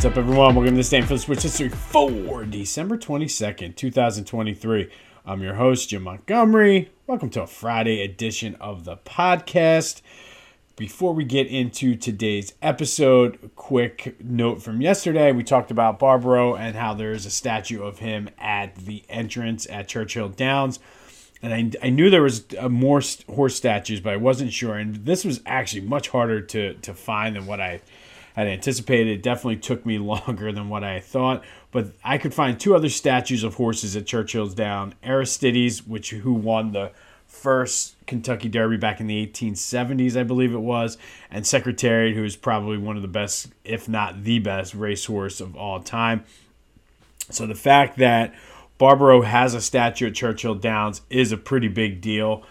What's up, everyone? Welcome to the Stand for the Sports History for December 22nd, 2023. I'm your host, Jim Montgomery. Welcome to a Friday edition of the podcast. Before we get into today's episode, quick note from yesterday. We talked about Barbaro and how there's a statue of him at the entrance at Churchill Downs. And I, I knew there was uh, more horse statues, but I wasn't sure. And this was actually much harder to, to find than what I had anticipated. It definitely took me longer than what I thought, but I could find two other statues of horses at Churchill's Down. Aristides, which who won the first Kentucky Derby back in the 1870s, I believe it was, and Secretariat, who is probably one of the best, if not the best, racehorse of all time. So the fact that Barbaro has a statue at Churchill Downs is a pretty big deal.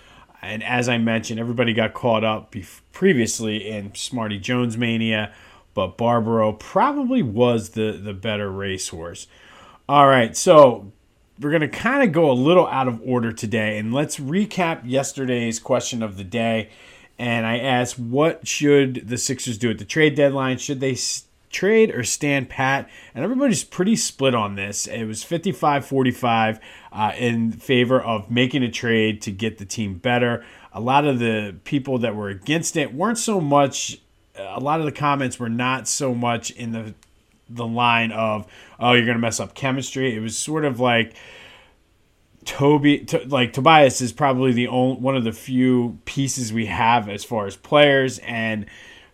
And as I mentioned, everybody got caught up previously in Smarty Jones mania but Barbaro probably was the, the better racehorse. All right, so we're going to kind of go a little out of order today, and let's recap yesterday's question of the day. And I asked, what should the Sixers do at the trade deadline? Should they trade or stand pat? And everybody's pretty split on this. It was 55 45 uh, in favor of making a trade to get the team better. A lot of the people that were against it weren't so much a lot of the comments were not so much in the the line of oh you're gonna mess up chemistry. It was sort of like Toby, to, like Tobias, is probably the only one of the few pieces we have as far as players, and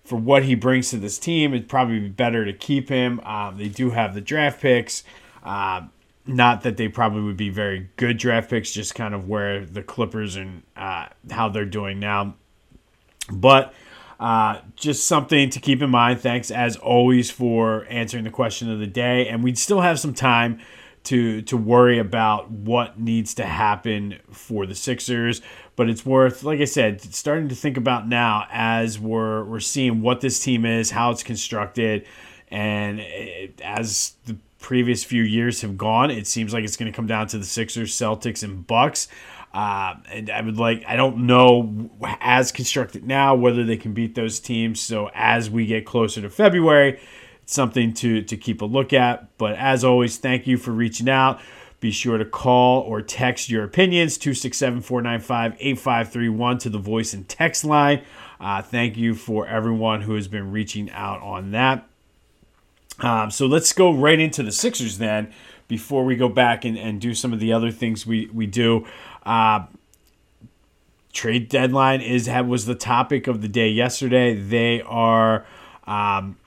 for what he brings to this team, it'd probably be better to keep him. Um, they do have the draft picks. Uh, not that they probably would be very good draft picks, just kind of where the Clippers and uh, how they're doing now. But uh, just something to keep in mind. Thanks as always for answering the question of the day, and we still have some time to to worry about what needs to happen for the Sixers. But it's worth, like I said, starting to think about now as we're we're seeing what this team is, how it's constructed, and it, as the previous few years have gone, it seems like it's going to come down to the Sixers, Celtics, and Bucks. Uh, and I would like, I don't know as constructed now whether they can beat those teams. So as we get closer to February, it's something to, to keep a look at. But as always, thank you for reaching out. Be sure to call or text your opinions 267 495 8531 to the voice and text line. Uh, thank you for everyone who has been reaching out on that. Um, so let's go right into the Sixers then before we go back and, and do some of the other things we, we do. Uh, trade deadline is was the topic of the day yesterday. They are um,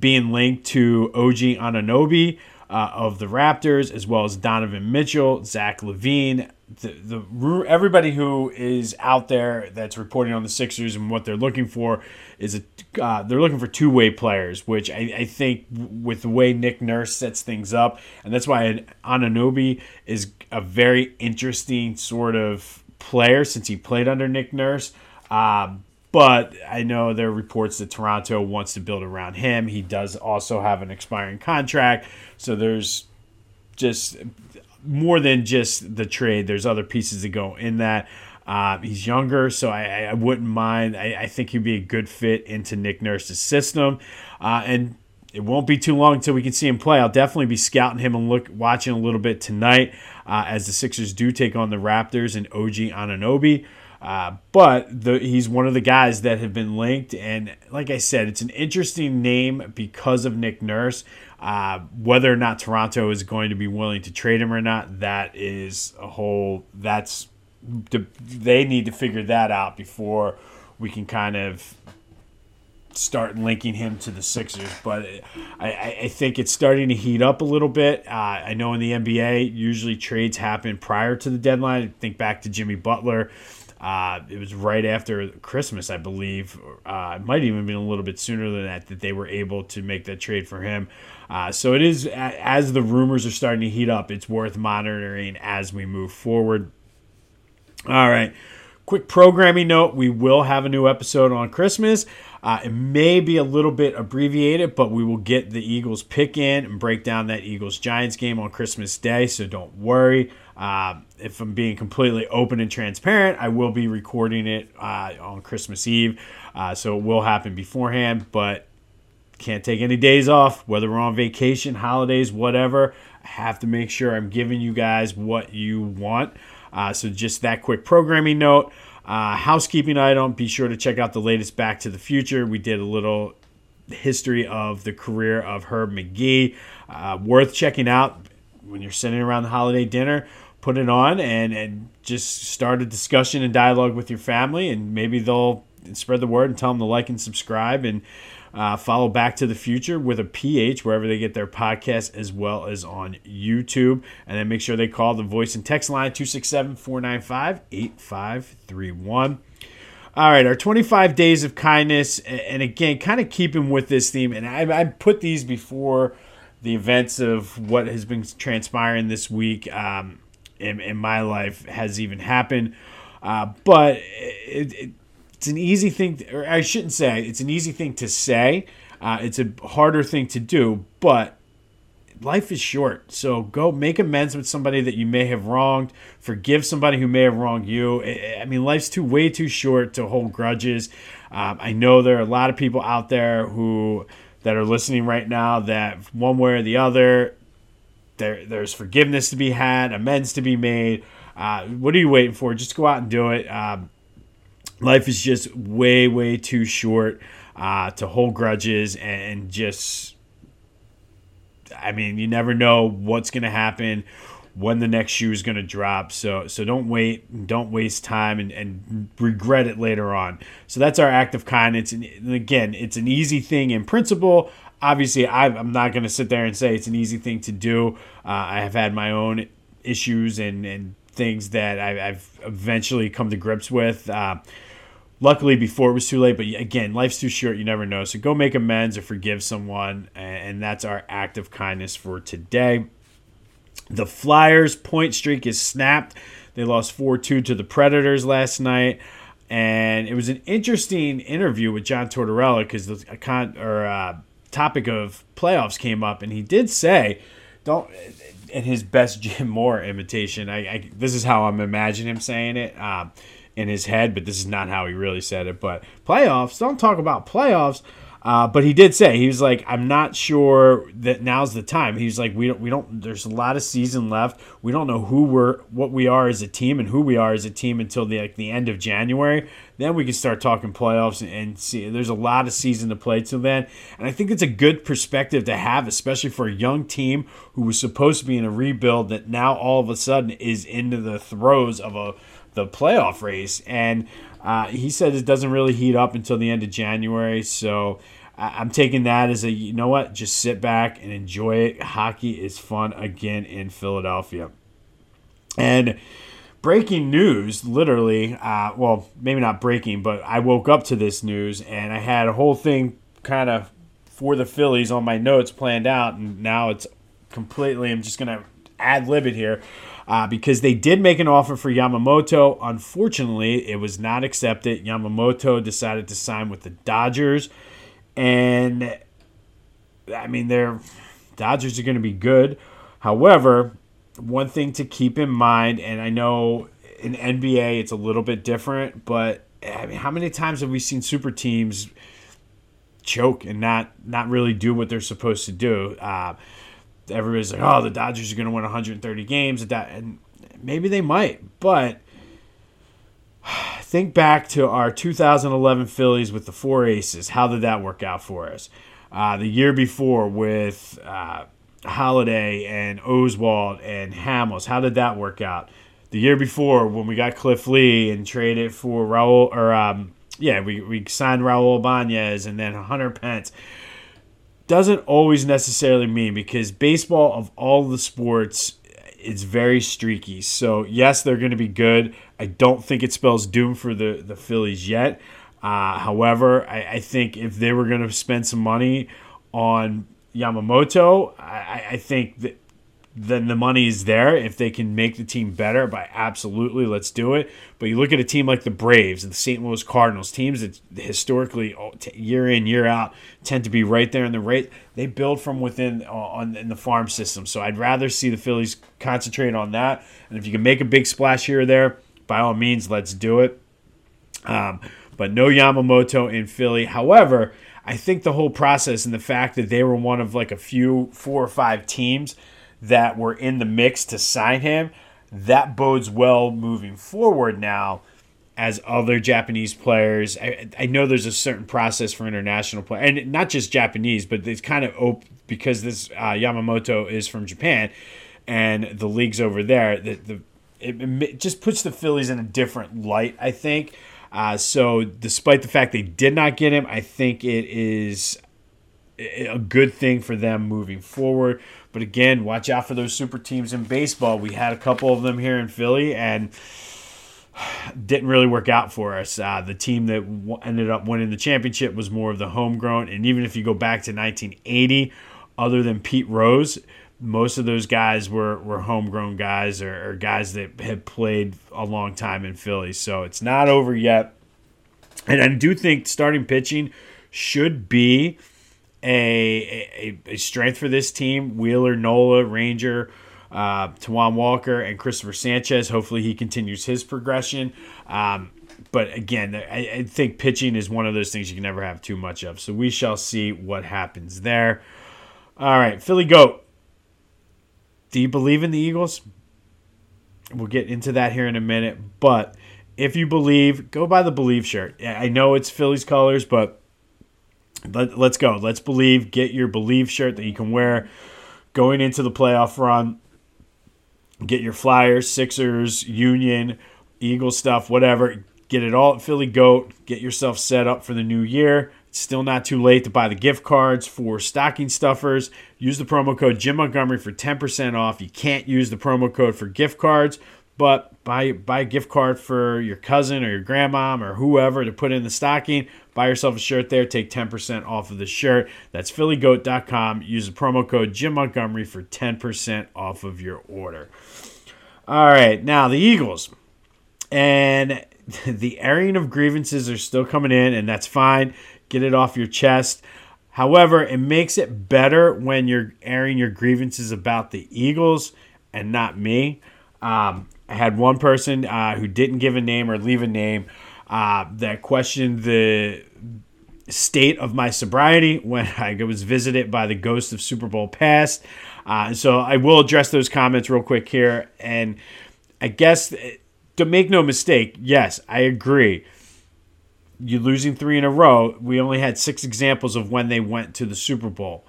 being linked to OG Anunoby uh, of the Raptors, as well as Donovan Mitchell, Zach LaVine, The, the everybody who is out there that's reporting on the Sixers and what they're looking for is a uh, they're looking for two way players, which I, I, think with the way Nick Nurse sets things up, and that's why Anunoby is a very interesting sort of player since he played under Nick Nurse. Um, but I know there are reports that Toronto wants to build around him. He does also have an expiring contract, so there's just more than just the trade. There's other pieces that go in that. Uh, he's younger, so I, I wouldn't mind. I, I, think he'd be a good fit into Nick Nurse's system. Uh, and it won't be too long until we can see him play. I'll definitely be scouting him and look watching a little bit tonight uh, as the Sixers do take on the Raptors and OG Anunoby. Uh, but the, he's one of the guys that have been linked, and like I said, it's an interesting name because of Nick Nurse. Uh, whether or not Toronto is going to be willing to trade him or not, that is a whole. That's they need to figure that out before we can kind of start linking him to the Sixers. But I, I think it's starting to heat up a little bit. Uh, I know in the NBA, usually trades happen prior to the deadline. Think back to Jimmy Butler. Uh, it was right after Christmas, I believe. Uh, it might even been a little bit sooner than that that they were able to make that trade for him. Uh, so it is as the rumors are starting to heat up. It's worth monitoring as we move forward. All right. Quick programming note we will have a new episode on Christmas. Uh, it may be a little bit abbreviated, but we will get the Eagles pick in and break down that Eagles Giants game on Christmas Day, so don't worry. Uh, if I'm being completely open and transparent, I will be recording it uh, on Christmas Eve, uh, so it will happen beforehand, but can't take any days off, whether we're on vacation, holidays, whatever. I have to make sure I'm giving you guys what you want. Uh, so, just that quick programming note. Uh, housekeeping item be sure to check out the latest Back to the Future. We did a little history of the career of Herb Magee. Uh, worth checking out when you're sitting around the holiday dinner. Put it on and, and just start a discussion and dialogue with your family, and maybe they'll spread the word and tell them to like and subscribe and uh, follow Back to the Future with a PH wherever they get their podcast as well as on YouTube. And then make sure they call the voice and text line 267 495 8531. All right, our 25 days of kindness. And again, kind of keeping with this theme. And I, I put these before the events of what has been transpiring this week um, in, in my life has even happened. Uh, but it, it, it's an easy thing, or I shouldn't say it's an easy thing to say. Uh, it's a harder thing to do, but life is short. So go make amends with somebody that you may have wronged. Forgive somebody who may have wronged you. I mean, life's too way too short to hold grudges. Um, I know there are a lot of people out there who that are listening right now that one way or the other, there there's forgiveness to be had, amends to be made. Uh, what are you waiting for? Just go out and do it. Um, life is just way way too short uh, to hold grudges and just i mean you never know what's going to happen when the next shoe is going to drop. So so don't wait don't waste time and, and regret it later on. So that's our act of kindness. And again it's an easy thing in principle. Obviously i am not going to sit there and say it's an easy thing to do. Uh, i have had my own issues and, and things that I, have eventually come to grips with. Uh, luckily before it was too late but again life's too short you never know. So go make amends or forgive someone and that's our act of kindness for today. The flyers point streak is snapped. They lost 4-2 to the predators last night and it was an interesting interview with john tortorella because the con- or, uh, topic of playoffs came up and he did say don't in his best jim mora imitation I, I this is how i'm imagining him saying it um, in his head, but this is not how he really said it. But playoffs, don't talk about playoffs. Uh, but he did say he was like, I'm not sure that now's the time. He's like, we don't, we don't. There's a lot of season left. We don't know who we're, what we are as a team, and who we are as a team until the like the end of January. Then we can start talking playoffs and, and see. There's a lot of season to play till then, and I think it's a good perspective to have, especially for a young team who was supposed to be in a rebuild that now all of a sudden is into the throes of a the playoff race. And uh, he said it doesn't really heat up until the end of January. So I'm taking that as a, you know what, just sit back and enjoy it. Hockey is fun again in Philadelphia. And breaking news, literally, uh, well, maybe not breaking, but I woke up to this news and I had a whole thing kind of for the Phillies on my notes planned out. And now it's completely, I'm just going to ad lib it here uh, because they did make an offer for Yamamoto. Unfortunately, it was not accepted. Yamamoto decided to sign with the Dodgers, and I mean, their Dodgers are going to be good. However, one thing to keep in mind, and I know in NBA it's a little bit different, but I mean, how many times have we seen super teams choke and not not really do what they're supposed to do? Uh, everybody's like, oh, the Dodgers are going to win 130 games. At that and maybe they might, but think back to our 2011 Phillies with the four aces. How did that work out for us? Uh, the year before with uh, Halladay and Oswalt and Hamels, how did that work out? The year before when we got Cliff Lee and traded for Raul, or um, yeah, we, we signed Raul Ibanez and then Hunter Pence doesn't always necessarily mean because baseball of all the sports it's very streaky. So yes, they're going to be good. I don't think it spells doom for the the Phillies yet. Uh, however, I, I, think if they were going to spend some money on Yamamoto, I, I think that then the money is there. If they can make the team better, by absolutely let's do it. But you look at a team like the Braves and the St. Louis Cardinals, teams that historically year in year out tend to be right there in the rate. They build from within uh, on in the farm system. So I'd rather see the Phillies concentrate on that. And if you can make a big splash here or there, by all means, let's do it. Um, but no Yamamoto in Philly. However, I think the whole process and the fact that they were one of like a few four or five teams that were in the mix to sign him, that bodes well moving forward now as other Japanese players. I, I know there's a certain process for international play, and not just Japanese, but it's kind of open because this uh, Yamamoto is from Japan, and the leagues over there. The, the it, it just puts the Phillies in a different light, I think. Uh, so, despite the fact they did not get him, I think it is a good thing for them moving forward. But again, watch out for those super teams in baseball. We had a couple of them here in Philly, and didn't really work out for us. Uh, the team that w- ended up winning the championship was more of the homegrown. And even if you go back to 1980, other than Pete Rose, most of those guys were, were homegrown guys or, or guys that had played a long time in Philly. So it's not over yet. And I do think starting pitching should be a, a, a strength for this team. Wheeler, Nola, Ranger, uh, Taijuan Walker, and Christopher Sanchez. Hopefully, he continues his progression. Um, but again, I, I, think pitching is one of those things you can never have too much of. So we shall see what happens there. All right, Philly Goat. Do you believe in the Eagles? We'll get into that here in a minute. But if you believe, go buy the Believe shirt. I know it's Philly's colors, but let, let's go. Let's believe. Get your Believe shirt that you can wear going into the playoff run. Get your Flyers, Sixers, Union, Eagle stuff, whatever. Get it all at Philly Goat. Get yourself set up for the new year. It's still not too late to buy the gift cards for stocking stuffers. Use the promo code Jim Montgomery for 10% off. You can't use the promo code for gift cards, but buy buy a gift card for your cousin or your grandmom or whoever to put in the stocking. Buy yourself a shirt there. Take 10% off of the shirt. That's phillygoat.com. Use the promo code Jim Montgomery for 10% off of your order. All right, now the Eagles. And the airing of grievances are still coming in, and that's fine. Get it off your chest. However, it makes it better when you're airing your grievances about the Eagles and not me. Um, I had one person uh, who didn't give a name or leave a name uh, that questioned the state of my sobriety when I was visited by the ghost of Super Bowl past. Uh, so I will address those comments real quick here. And I guess to make no mistake, yes, I agree. You losing three in a row. We only had six examples of when they went to the Super Bowl.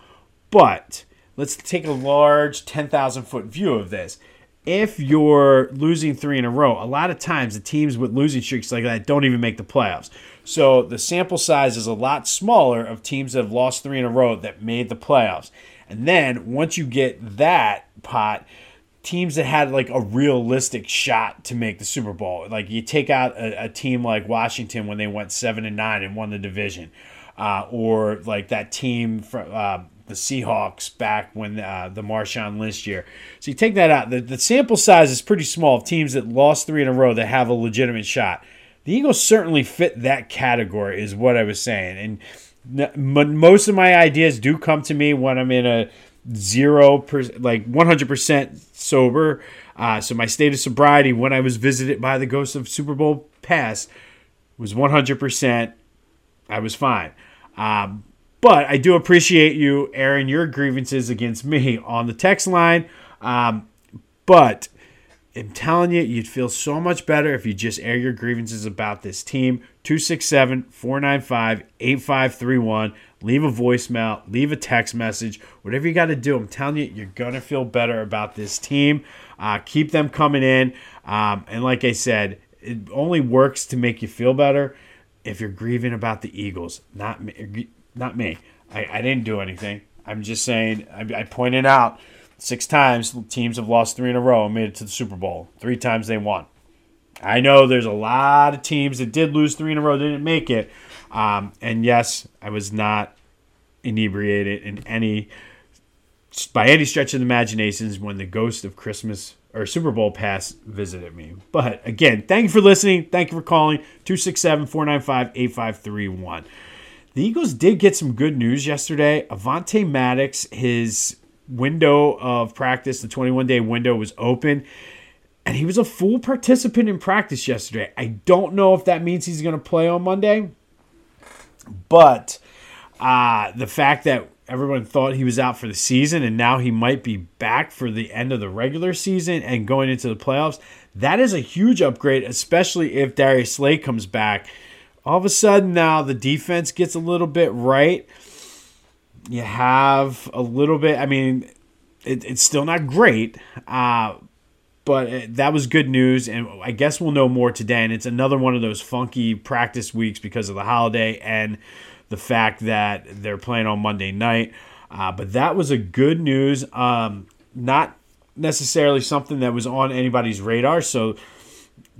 But let's take a large 10,000 foot view of this. If you're losing three in a row, a lot of times the teams with losing streaks like that don't even make the playoffs. So the sample size is a lot smaller of teams that have lost three in a row that made the playoffs. And then once you get that pot, teams that had like a realistic shot to make the Super Bowl, like you take out a, a team like Washington when they went seven and nine and won the division, uh, or like that team from uh, the Seahawks back when uh, the Marshawn Lynch year. So you take that out. The, the sample size is pretty small of teams that lost three in a row that have a legitimate shot. The Eagles certainly fit that category, is what I was saying, and most of my ideas do come to me when I'm in a zero percent, like 100% sober. Uh, so my state of sobriety when I was visited by the ghost of Super Bowl past was 100%. I was fine. Um, but I do appreciate you airing your grievances against me on the text line. Um, but I'm telling you, you'd feel so much better if you just air your grievances about this team. 267 495 8531. Leave a voicemail, leave a text message, whatever you got to do. I'm telling you, you're going to feel better about this team. Uh, keep them coming in. Um, and like I said, it only works to make you feel better if you're grieving about the Eagles, not. Not me. I, I didn't do anything. I'm just saying, I, I pointed out Six times teams have lost three in a row and made it to the Super Bowl. Three times they won. I know there's a lot of teams that did lose three in a row, didn't make it. Um, and yes, I was not inebriated in any by any stretch of the imaginations when the ghost of Christmas or Super Bowl pass visited me. But again, thank you for listening. Thank you for calling 267 495 8531. The Eagles did get some good news yesterday. Avonte Maddox, his window of practice, the 21 day window was open. and he was a full participant in practice yesterday. I don't know if that means he's going to play on Monday, but uh, the fact that everyone thought he was out for the season and now he might be back for the end of the regular season and going into the playoffs, that is a huge upgrade, especially if Darius Slay comes back. All of a sudden now the defense gets a little bit right. You have a little bit, I mean, it, it's still not great, uh, but that was good news. And I guess we'll know more today. And it's another one of those funky practice weeks because of the holiday and the fact that they're playing on Monday night. Uh, but that was a good news. Um, not necessarily something that was on anybody's radar. So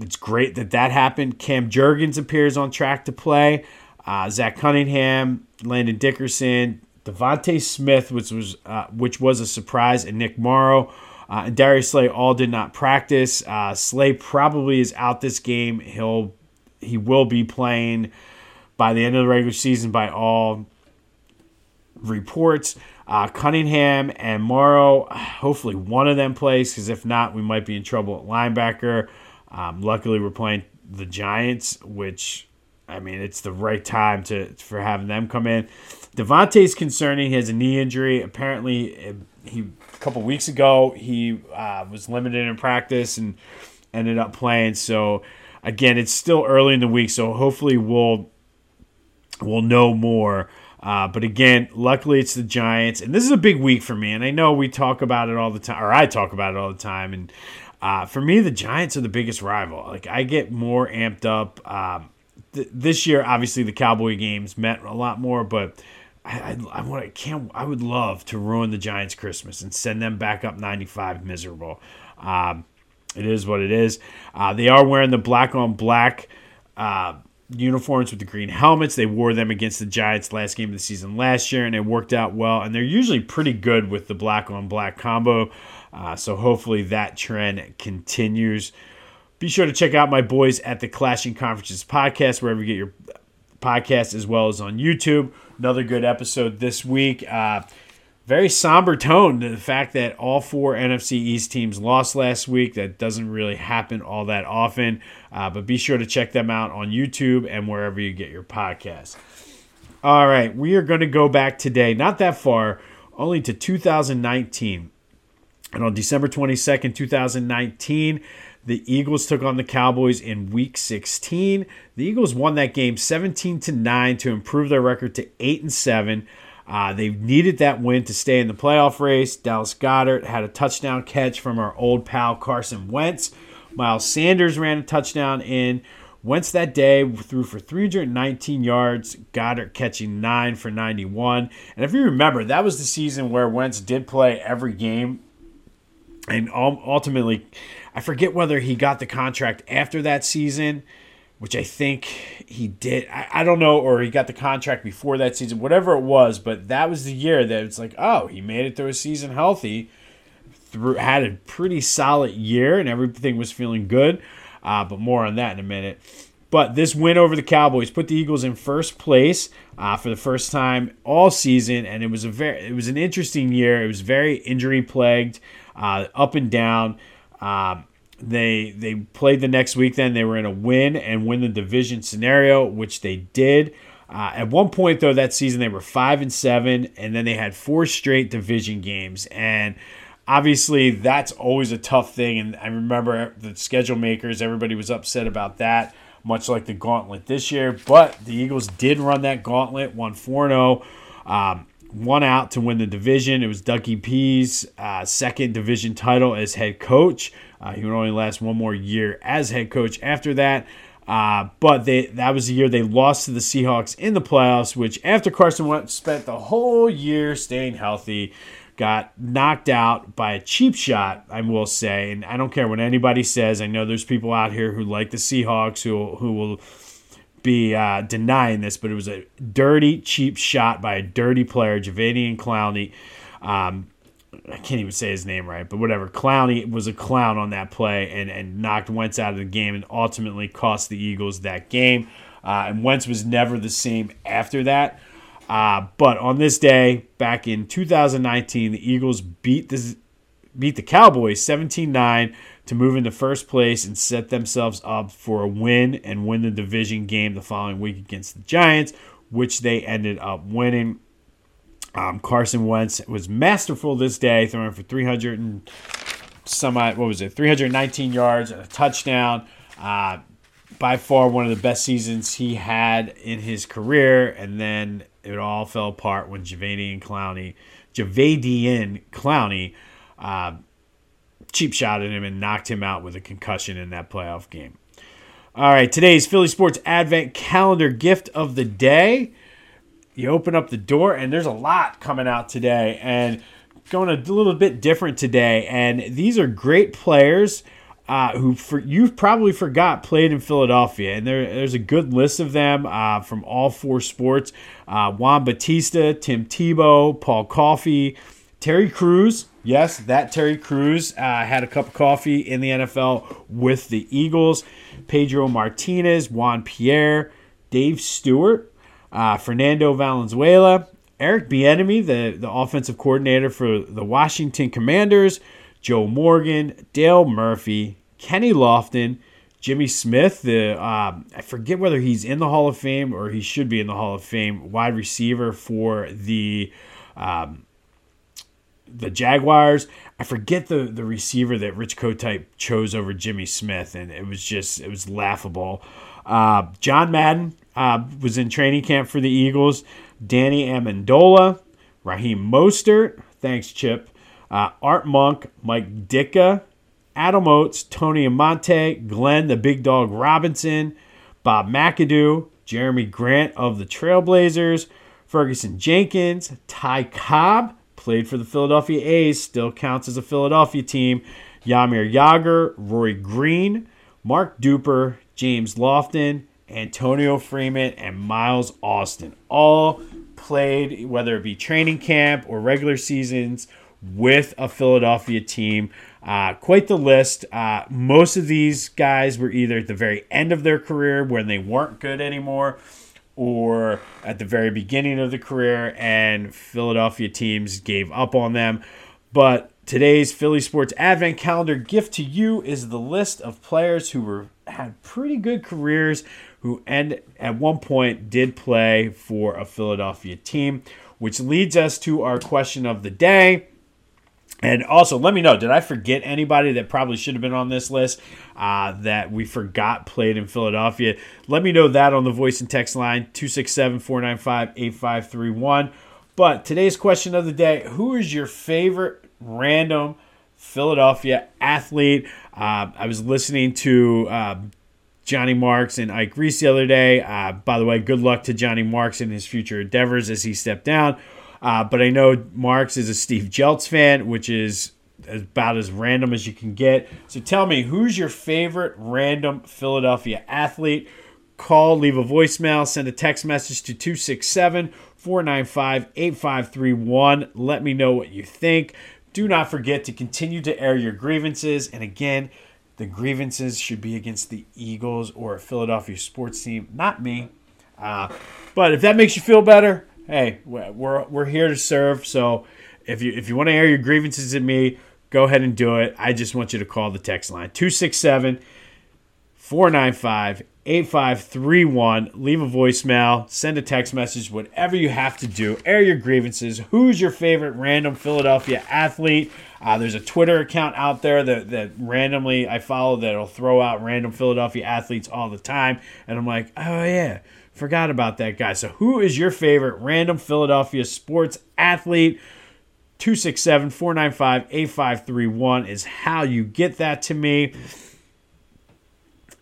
it's great that that happened. Cam Jurgens appears on track to play. Uh, Zach Cunningham, Landon Dickerson, DeVonta Smith, which was uh, which was a surprise, and Nick Morrow. Uh, and Darius Slay all did not practice. Uh, Slay probably is out this game. He'll he will be playing by the end of the regular season by all reports. Uh, Cunningham and Morrow, hopefully one of them plays, because if not, we might be in trouble at linebacker. Um, luckily, we're playing the Giants, which I mean, it's the right time to for having them come in. DeVonta's concerning. He has a knee injury. Apparently, he a couple weeks ago he uh, was limited in practice and ended up playing. So again, it's still early in the week, so hopefully we'll we'll know more. Uh, but again, luckily it's the Giants, and this is a big week for me. And I know we talk about it all the time, or I talk about it all the time. And uh, for me, the Giants are the biggest rival. Like I get more amped up. Um, th- this year, obviously, the Cowboy games meant a lot more, but I, I, I want I can't I would love to ruin the Giants' Christmas and send them back up 95 miserable. Um, it is what it is. Uh, they are wearing the black on black uh, uniforms with the green helmets. They wore them against the Giants last game of the season last year, and it worked out well. And they're usually pretty good with the black on black combo. Uh, so hopefully that trend continues. Be sure to check out my boys at the Clashing Conferences podcast, wherever you get your podcast, as well as on YouTube. Another good episode this week. Uh, very somber tone to the fact that all four NFC East teams lost last week. That doesn't really happen all that often. Uh, but be sure to check them out on YouTube and wherever you get your podcasts. All right, we are going to go back today, not that far, only to 2019. And on December 22nd, 2019, the Eagles took on the Cowboys in week 16. The Eagles won that game 17 to 9 to improve their record to 8 and 7. Uh, they needed that win to stay in the playoff race. Dallas Goedert had a touchdown catch from our old pal Carson Wentz. Miles Sanders ran a touchdown in. Wentz that day threw for 319 yards, Goedert catching 9 for 91. And if you remember, that was the season where Wentz did play every game. And ultimately, I forget whether he got the contract after that season, which I think he did. I, I, don't know, or he got the contract before that season, whatever it was. But that was the year that it's like, oh, he made it through a season healthy, through had a pretty solid year, and everything was feeling good. Uh, but more on that in a minute. But this win over the Cowboys put the Eagles in first place uh, for the first time all season, and it was a very it was an interesting year. It was very injury plagued, uh, up and down. Um, they they played the next week. Then they were in a win and win the division scenario, which they did. Uh, at one point though, that season they were five and seven, and then they had four straight division games. And obviously, that's always a tough thing. And I remember the schedule makers; everybody was upset about that, much like the gauntlet this year. But the Eagles did run that gauntlet, won four zero. Oh. Um, one out to win the division. It was Dougie P's uh, second division title as head coach. Uh, he would only last one more year as head coach after that. Uh, but they that was the year they lost to the Seahawks in the playoffs, which after Carson Wentz spent the whole year staying healthy, got knocked out by a cheap shot, I will say. And I don't care what anybody says. I know there's people out here who like the Seahawks who who will be uh, denying this, but it was a dirty, cheap shot by a dirty player, Jadeveon Clowney. Um, I can't even say his name right, but whatever. Clowney was a clown on that play and, and knocked Wentz out of the game and ultimately cost the Eagles that game. Uh, and Wentz was never the same after that. Uh, but on this day, back in 2019, the Eagles beat the beat the Cowboys 17-9 to move into first place and set themselves up for a win and win the division game the following week against the Giants, which they ended up winning. Um, Carson Wentz was masterful this day, throwing for 300 and some, what was it, 319 yards and a touchdown. Uh, by far one of the best seasons he had in his career, and then it all fell apart when Javadian Clowney, Javadian Clowney, uh, cheap shot at him and knocked him out with a concussion in that playoff game. All right, today's Philly Sports Advent Calendar gift of the day. You open up the door, and there's a lot coming out today, and going a little bit different today. And these are great players uh, who for, you probably forgot played in Philadelphia, and there, there's a good list of them uh, from all four sports: uh, Juan Batista, Tim Tebow, Paul Coffey, Terry Crews. Yes, that Terry Crews uh, had a cup of coffee in the NFL with the Eagles. Pedro Martinez, Juan Pierre, Dave Stewart, uh, Fernando Valenzuela, Eric Bieniemy, the the offensive coordinator for the Washington Commanders. Joe Morgan, Dale Murphy, Kenny Lofton, Jimmy Smith, the um, I forget whether he's in the Hall of Fame or he should be in the Hall of Fame, wide receiver for the um, the Jaguars. I forget the the receiver that Rich Kotite chose over Jimmy Smith, and it was just it was laughable. Uh, John Madden uh, was in training camp for the Eagles. Danny Amendola, Raheem Mostert, thanks Chip. Uh, Art Monk, Mike Ditka, Adam Oates, Tony Amonte, Glenn the Big Dog Robinson, Bob McAdoo, Jerami Grant of the Trailblazers, Ferguson Jenkins, Ty Cobb, played for the Philadelphia A's, still counts as a Philadelphia team, Jaromir Jagr, Roy Green, Mark Duper, James Lofton, Antonio Freeman, and Miles Austin. All played, whether it be training camp or regular seasons, with a Philadelphia team. Uh, quite the list. Uh, most of these guys were either at the very end of their career when they weren't good anymore, or at the very beginning of the career, and Philadelphia teams gave up on them. But today's Philly Sports Advent Calendar gift to you is the list of players who were had pretty good careers, who end at one point did play for a Philadelphia team, which leads us to our question of the day. And also, let me know did I forget anybody that probably should have been on this list uh, that we forgot played in Philadelphia? Let me know that on the voice and text line 267 495 8531. But today's question of the day Who is your favorite random Philadelphia athlete? Uh, I was listening to uh, Johnny Marks and Ike Reese the other day. Uh, by the way, good luck to Johnny Marks in his future endeavors as he stepped down. Uh, but I know Marks is a Steve Jeltz fan, which is about as random as you can get. So tell me, who's your favorite random Philadelphia athlete? Call, leave a voicemail, send a text message to 267 495 8531. Let me know what you think. Do not forget to continue to air your grievances. And again, the grievances should be against the Eagles or a Philadelphia sports team, not me. Uh, but if that makes you feel better, hey, we're we're here to serve. So if you if you want to air your grievances at me, go ahead and do it. I just want you to call the text line 267 495 8531. Leave a voicemail, send a text message, whatever you have to do. Air your grievances. Who's your favorite random Philadelphia athlete? Uh, there's a Twitter account out there that, that randomly I follow that'll throw out random Philadelphia athletes all the time. And I'm like, oh, yeah Forgot about that guy. So, who is your favorite random Philadelphia sports athlete? 267 495 8531 is how you get that to me.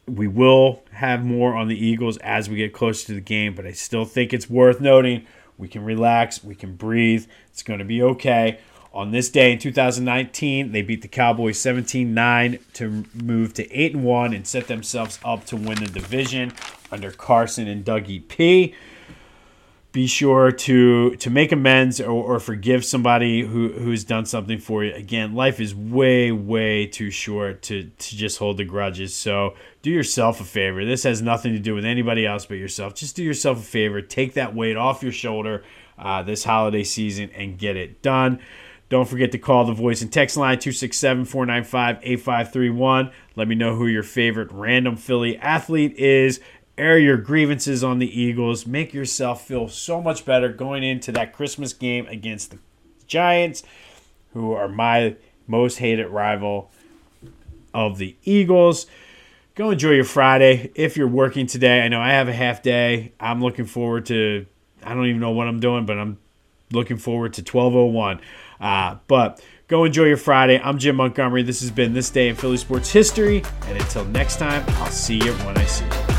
We will have more on the Eagles as we get closer to the game, but I still think it's worth noting we can relax, we can breathe. It's going to be okay. On this day in 2019, they beat the Cowboys 17-9 to move to 8 and 1 and set themselves up to win the division under Carson and Dougie P. Be sure to to make amends or, or forgive somebody who, who's done something for you. Again, life is way, way too short to, to just hold the grudges. So do yourself a favor. This has nothing to do with anybody else but yourself. Just do yourself a favor. Take that weight off your shoulder uh, this holiday season and get it done. Don't forget to call the voice and text line 267 495 8531. Let me know who your favorite random Philly athlete is. Air your grievances on the Eagles. Make yourself feel so much better going into that Christmas game against the Giants, who are my most hated rival of the Eagles. Go enjoy your Friday. If you're working today, I know I have a half day. I'm looking forward to, I don't even know what I'm doing, but I'm looking forward to 1201. Uh, but go enjoy your Friday. I'm Jim Montgomery. This has been This Day in Philly Sports History. And until next time, I'll see you when I see you.